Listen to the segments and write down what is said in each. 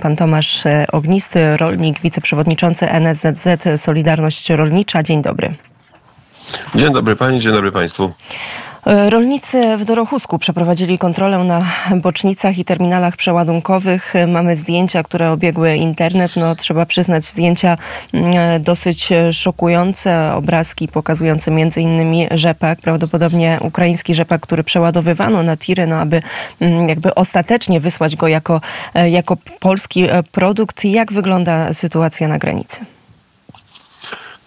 Pan Tomasz Ognisty, rolnik, wiceprzewodniczący NSZZ Solidarność Rolnicza. Dzień dobry. Dzień dobry Pani, dzień dobry Państwu. Rolnicy w Dorochusku przeprowadzili kontrolę na bocznicach i terminalach przeładunkowych. Mamy zdjęcia, które obiegły internet. No, trzeba przyznać zdjęcia mm, dosyć szokujące. Obrazki pokazujące między innymi rzepak, prawdopodobnie ukraiński rzepak, który przeładowywano na tiry, no, aby mm, jakby ostatecznie wysłać go jako, jako polski produkt. Jak wygląda sytuacja na granicy?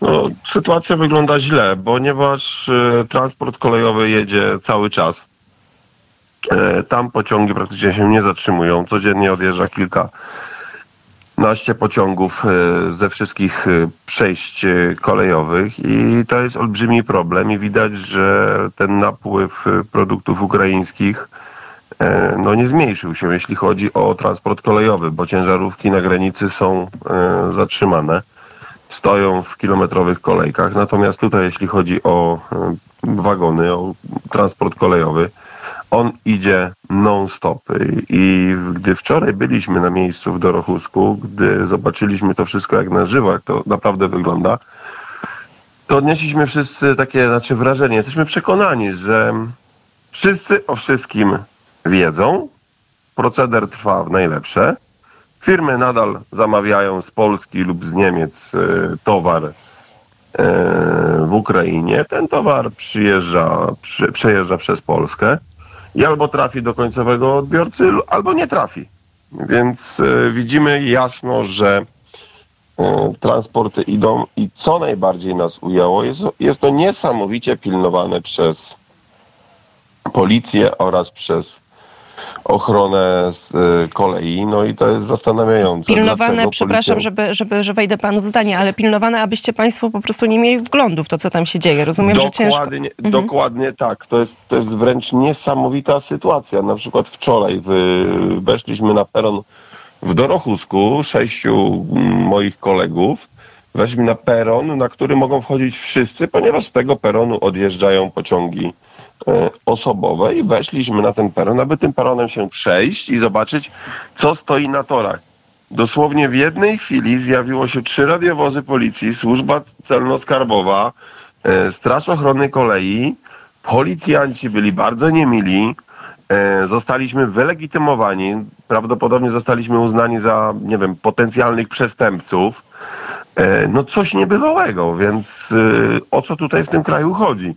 No, sytuacja wygląda źle, ponieważ e, transport kolejowy jedzie cały czas. E, tam pociągi praktycznie się nie zatrzymują. Codziennie odjeżdża kilka naście pociągów e, ze wszystkich przejść kolejowych i to jest olbrzymi problem i widać, że ten napływ produktów ukraińskich no nie zmniejszył się, jeśli chodzi o transport kolejowy, bo ciężarówki na granicy są zatrzymane stoją w kilometrowych kolejkach. Natomiast tutaj, jeśli chodzi o e, wagony, o transport kolejowy, on idzie non-stop. I gdy wczoraj byliśmy na miejscu w Dorochusku, gdy zobaczyliśmy to wszystko jak na żywo, jak to naprawdę wygląda, to odnieśliśmy wszyscy takie znaczy wrażenie, jesteśmy przekonani, że wszyscy o wszystkim wiedzą, proceder trwa w najlepsze, Firmy nadal zamawiają z Polski lub z Niemiec e, towar e, w Ukrainie. Ten towar przyjeżdża, przy, przejeżdża przez Polskę i albo trafi do końcowego odbiorcy, albo nie trafi. Więc e, widzimy jasno, że transporty idą i co najbardziej nas ujęło, jest, jest to niesamowicie pilnowane przez policję oraz przez ochronę z y, kolei, no i to jest zastanawiające. Pilnowane, Dlaczego przepraszam, policja... żeby, żeby, że wejdę panu w zdanie, ale pilnowane, abyście państwo po prostu nie mieli wglądu w to, co tam się dzieje. Rozumiem, dokładnie, że ciężko... Mhm. Dokładnie tak. To jest, to jest wręcz niesamowita sytuacja. Na przykład wczoraj weszliśmy na peron w Dorochusku, sześciu moich kolegów, weźmy na peron, na który mogą wchodzić wszyscy, ponieważ z tego peronu odjeżdżają pociągi osobowe i weszliśmy na ten peron, aby tym peronem się przejść i zobaczyć, co stoi na torach. Dosłownie w jednej chwili zjawiło się trzy radiowozy policji, służba celno-skarbowa, e, Straż Ochrony Kolei, policjanci byli bardzo niemili, e, zostaliśmy wylegitymowani, prawdopodobnie zostaliśmy uznani za, nie wiem, potencjalnych przestępców. No coś niebywałego, więc o co tutaj w tym kraju chodzi?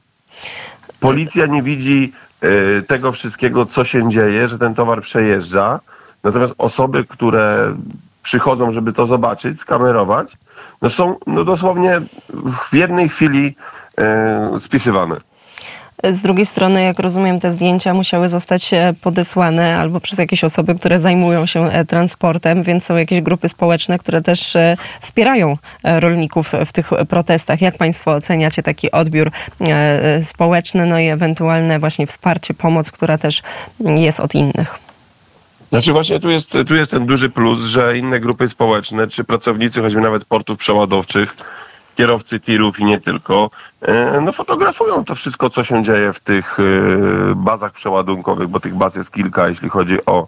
Policja nie widzi y, tego wszystkiego, co się dzieje, że ten towar przejeżdża. Natomiast osoby, które przychodzą, żeby to zobaczyć, skamerować, no są no dosłownie w jednej chwili y, spisywane. Z drugiej strony, jak rozumiem, te zdjęcia musiały zostać e, podesłane albo przez jakieś osoby, które zajmują się e, transportem, więc są jakieś grupy społeczne, które też e, wspierają rolników w tych protestach. Jak Państwo oceniacie taki odbiór społeczny, no i ewentualne właśnie wsparcie, pomoc, która też jest od innych? Znaczy właśnie tu jest, tu jest ten duży plus, że inne grupy społeczne, czy pracownicy choćby nawet portów przeładowczych, kierowcy tirów i nie tylko, e, no fotografują to wszystko, co się dzieje w tych e, bazach przeładunkowych, bo tych baz jest kilka, jeśli chodzi o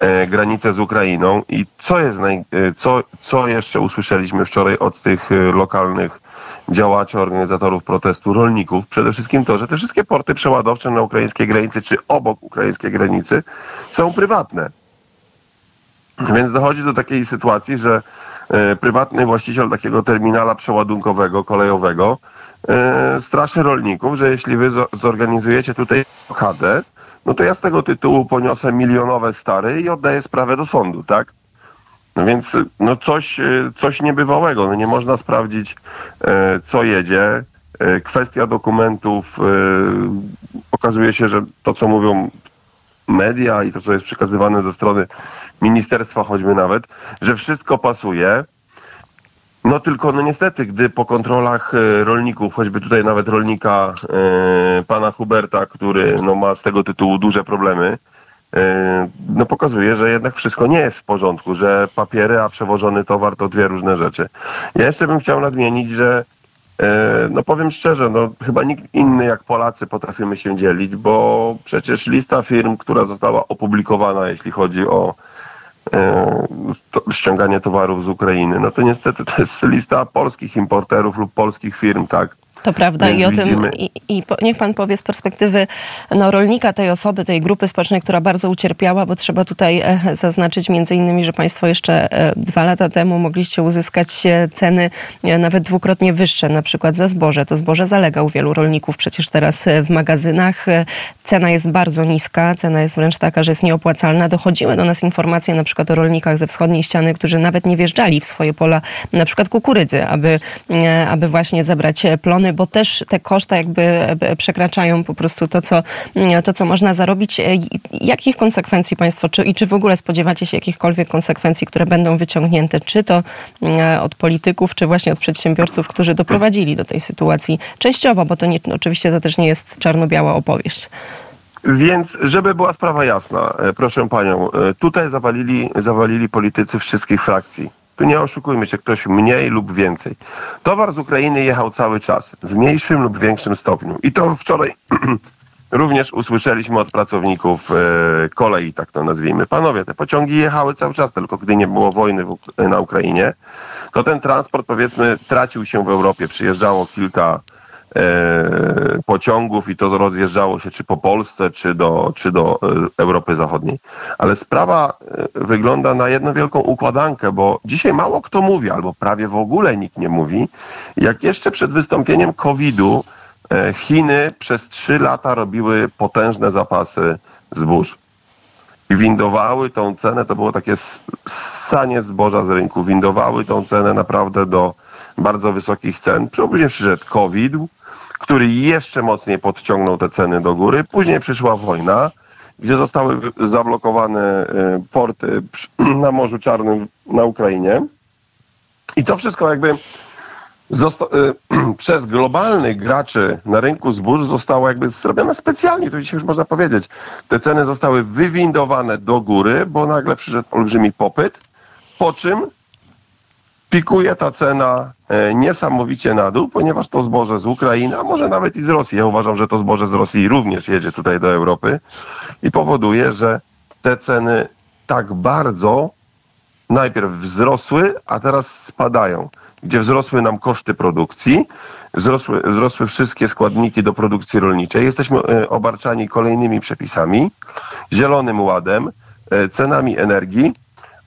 e, granicę z Ukrainą. I co jest naj, co, co jeszcze usłyszeliśmy wczoraj od tych lokalnych działaczy, organizatorów protestu, rolników? Przede wszystkim to, że te wszystkie porty przeładowcze na ukraińskiej granicy, czy obok ukraińskiej granicy są prywatne. Więc dochodzi do takiej sytuacji, że prywatny właściciel takiego terminala przeładunkowego, kolejowego e, straszy rolników, że jeśli wy zorganizujecie tutaj blokadę, no to ja z tego tytułu poniosę milionowe stary i oddaję sprawę do sądu, tak? No więc no coś, e, coś niebywałego. No nie można sprawdzić, co jedzie. Kwestia dokumentów okazuje się, że to, co mówią media i to, co jest przekazywane ze strony ministerstwa choćby nawet, że wszystko pasuje. No tylko, no niestety, gdy po kontrolach e, rolników, choćby tutaj nawet rolnika e, pana Huberta, który no, ma z tego tytułu duże problemy, e, no pokazuje, że jednak wszystko nie jest w porządku, że papiery, a przewożony towar to dwie różne rzeczy. Ja jeszcze bym chciał nadmienić, że no powiem szczerze, no chyba nikt inny jak Polacy potrafimy się dzielić, bo przecież lista firm, która została opublikowana, jeśli chodzi o ściąganie towarów z Ukrainy, no to niestety to jest lista polskich importerów lub polskich firm, tak? To prawda Więc i o widzimy... tym i, i, niech pan powie z perspektywy no, rolnika, tej osoby, tej grupy społecznej, która bardzo ucierpiała, bo trzeba tutaj e, zaznaczyć między innymi, że państwo jeszcze e, dwa lata temu mogliście uzyskać e, ceny nawet dwukrotnie wyższe, na przykład za zboże. To zboże zalega u wielu rolników przecież teraz w magazynach. Cena jest bardzo niska, cena jest wręcz taka, że jest nieopłacalna. Dochodziły do nas informacje na przykład o rolnikach ze wschodniej ściany, którzy nawet nie wjeżdżali w swoje pola, na przykład kukurydzy, aby, aby właśnie zebrać plony, bo też te koszta jakby e, przekraczają po prostu to, co, mm, to, co można zarobić. E, jakich konsekwencji Państwo, czy, i czy w ogóle spodziewacie się jakichkolwiek konsekwencji, które będą wyciągnięte, czy to mm, od polityków, czy właśnie od przedsiębiorców, którzy doprowadzili do tej sytuacji częściowo, bo to nie, oczywiście to też nie jest czarno-biała opowieść. Więc, żeby była sprawa jasna, e, proszę panią, tutaj zawalili, zawalili politycy wszystkich frakcji tu nie oszukujmy się, ktoś mniej lub więcej. Towar z Ukrainy jechał cały czas, w mniejszym lub większym stopniu. I to wczoraj również usłyszeliśmy od pracowników e, kolei, tak to nazwijmy. Panowie, te pociągi jechały cały czas, tylko gdy nie było wojny na Ukrainie, to ten transport, powiedzmy, tracił się w Europie. Przyjeżdżało kilka pociągów i to rozjeżdżało się czy po Polsce, czy do, czy do e, Europy Zachodniej. Ale sprawa e, wygląda na jedną wielką układankę, bo dzisiaj mało kto mówi, albo prawie w ogóle nikt nie mówi, jak jeszcze przed wystąpieniem COVID-u Chiny przez trzy lata robiły potężne zapasy zbóż. I windowały tą cenę, to było takie sanie zboża z rynku, windowały tą cenę naprawdę do bardzo wysokich cen. Później przyszedł COVID, który jeszcze mocniej podciągnął te ceny do góry. Później przyszła wojna, gdzie zostały zablokowane y, porty na Morzu Czarnym na Ukrainie. I to wszystko jakby zosta- y, przez globalnych graczy na rynku zbóż zostało jakby zrobione specjalnie, to dzisiaj już można powiedzieć. Te ceny zostały wywindowane do góry, bo nagle przyszedł olbrzymi popyt, po czym pikuje ta cena niesamowicie na dół, ponieważ to zboże z Ukrainy, a może nawet i z Rosji, ja uważam, że to zboże z Rosji również jedzie tutaj do Europy i powoduje, że te ceny tak bardzo najpierw wzrosły, a teraz spadają. Gdzie wzrosły nam koszty produkcji, wzrosły, wzrosły wszystkie składniki do produkcji rolniczej. Jesteśmy e, obarczani kolejnymi przepisami, zielonym ładem, e, cenami energii,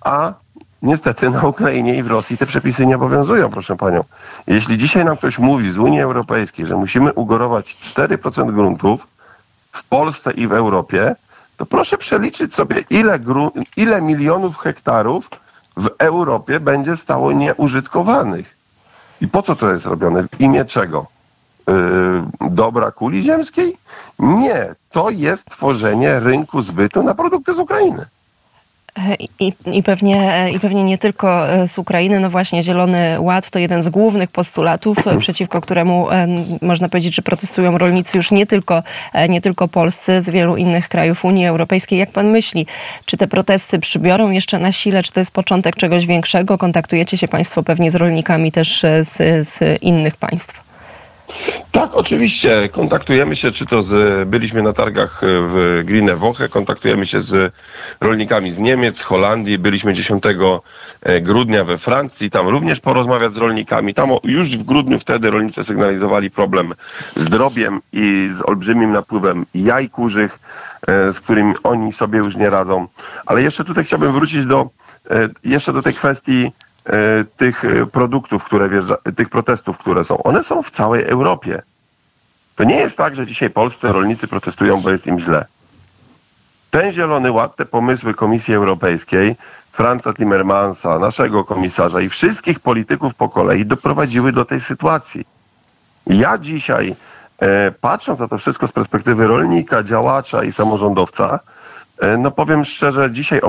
a Niestety na Ukrainie i w Rosji te przepisy nie obowiązują, proszę panią. Jeśli dzisiaj nam ktoś mówi z Unii Europejskiej, że musimy ugorować 4% gruntów w Polsce i w Europie, to proszę przeliczyć sobie, ile, ile milionów hektarów w Europie będzie stało nieużytkowanych. I po co to jest robione? W imię czego? Yy, dobra kuli ziemskiej? Nie. To jest tworzenie rynku zbytu na produkty z Ukrainy. I, i, pewnie, I pewnie nie tylko e, z Ukrainy. No właśnie, Zielony Ład to jeden z głównych postulatów, e, przeciwko któremu e, można powiedzieć, że protestują rolnicy już nie tylko, nie tylko polscy, z wielu innych krajów Unii Europejskiej. Jak pan myśli, czy te protesty przybiorą jeszcze na sile, czy to jest początek czegoś większego? Kontaktujecie się państwo pewnie z rolnikami też z, z innych państw. Tak, oczywiście. Kontaktujemy się, czy to z, byliśmy na targach w Grine Woche, kontaktujemy się z rolnikami z Niemiec, Holandii, byliśmy 10 e, grudnia we Francji, tam również porozmawiać z rolnikami. Tam już w grudniu wtedy rolnicy sygnalizowali problem z drobiem i z olbrzymim napływem jaj kurzych, e, z którym oni sobie już nie radzą. Ale jeszcze tutaj chciałbym wrócić do, e, jeszcze do tej kwestii E, tych e, produktów, które wjeżdża, tych protestów, które są. One są w całej Europie. To nie jest tak, że dzisiaj polscy rolnicy protestują, bo jest im źle. Ten Zielony Ład, te pomysły Komisji Europejskiej, Franza Timmermansa, naszego komisarza i wszystkich polityków po kolei doprowadziły do tej sytuacji. Ja dzisiaj, e, patrząc na to wszystko z perspektywy rolnika, działacza i samorządowca, E, no powiem szczerze, dzisiaj,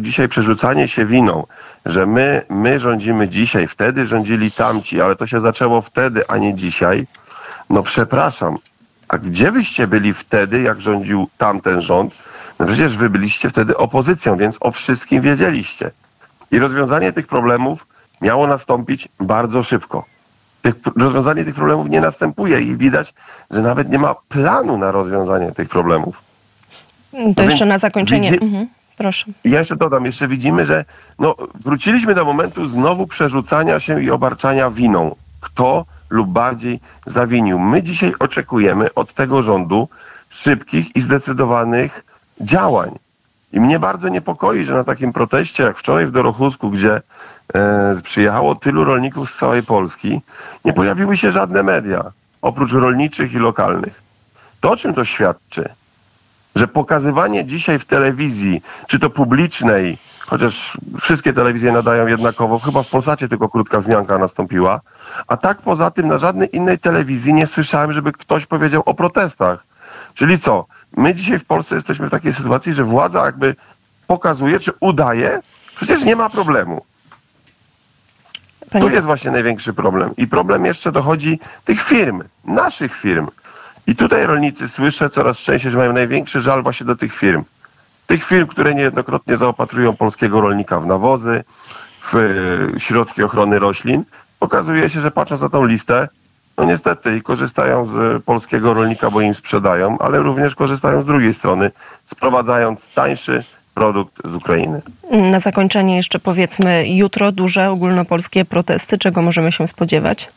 dzisiaj przerzucanie się winą, że my, my rządzimy dzisiaj, wtedy rządzili tamci, ale to się zaczęło wtedy, a nie dzisiaj. No przepraszam, a gdzie wyście byli wtedy, jak rządził tamten rząd? No przecież wy byliście wtedy opozycją, więc o wszystkim wiedzieliście. I rozwiązanie tych problemów miało nastąpić bardzo szybko. Tych, rozwiązanie tych problemów nie następuje i widać, że nawet nie ma planu na rozwiązanie tych problemów. To no jeszcze na zakończenie. Widzi... Mhm. Proszę. Ja jeszcze dodam, jeszcze widzimy, że no, wróciliśmy do momentu znowu przerzucania się i obarczania winą. Kto lub bardziej zawinił. My dzisiaj oczekujemy od tego rządu szybkich i zdecydowanych działań. I mnie bardzo niepokoi, że na takim proteście jak wczoraj w Dorochusku, gdzie e, przyjechało tylu rolników z całej Polski, nie pojawiły się żadne media, oprócz rolniczych i lokalnych. To o czym to świadczy? Że pokazywanie dzisiaj w telewizji, czy to publicznej, chociaż wszystkie telewizje nadają jednakowo, chyba w Polsacie tylko krótka zmianka nastąpiła, a tak poza tym na żadnej innej telewizji nie słyszałem, żeby ktoś powiedział o protestach. Czyli co? My dzisiaj w Polsce jesteśmy w takiej sytuacji, że władza jakby pokazuje, czy udaje, przecież nie ma problemu. Panie, Tu jest właśnie największy problem. I problem jeszcze dochodzi tych firm, naszych firm. I tutaj rolnicy słyszę coraz częściej, że mają największy żal właśnie do tych firm. Tych firm, które niejednokrotnie zaopatrują polskiego rolnika w nawozy, w e, środki ochrony roślin. Okazuje się, że patrząc na tą listę, no niestety i korzystają z polskiego rolnika, bo im sprzedają, ale również korzystają z drugiej strony, sprowadzając tańszy produkt z Ukrainy. na zakończenie jeszcze powiedzmy, jutro duże ogólnopolskie protesty. Czego możemy się spodziewać?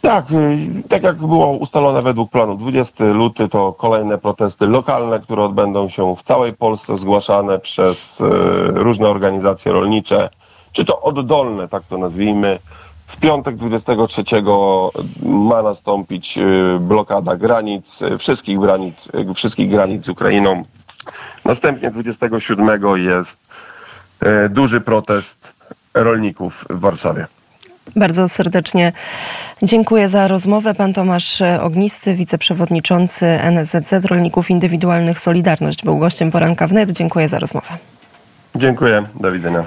Tak, y, tak jak było ustalone według planu, 20 luty to kolejne protesty lokalne, które odbędą się w całej Polsce, zgłaszane przez y, różne organizacje rolnicze, czy to oddolne, tak to nazwijmy. W piątek 23 ma nastąpić y, blokada granic, y, wszystkich granic, y, wszystkich granic z Ukrainą. Następnie 27 jest duży protest rolników w Warszawie. Bardzo serdecznie dziękuję za rozmowę. Pan Tomasz Ognisty, wiceprzewodniczący NSZZ Rolników Indywidualnych Solidarność, był gościem poranka wnet. Dziękuję za rozmowę. Dziękuję, do widzenia.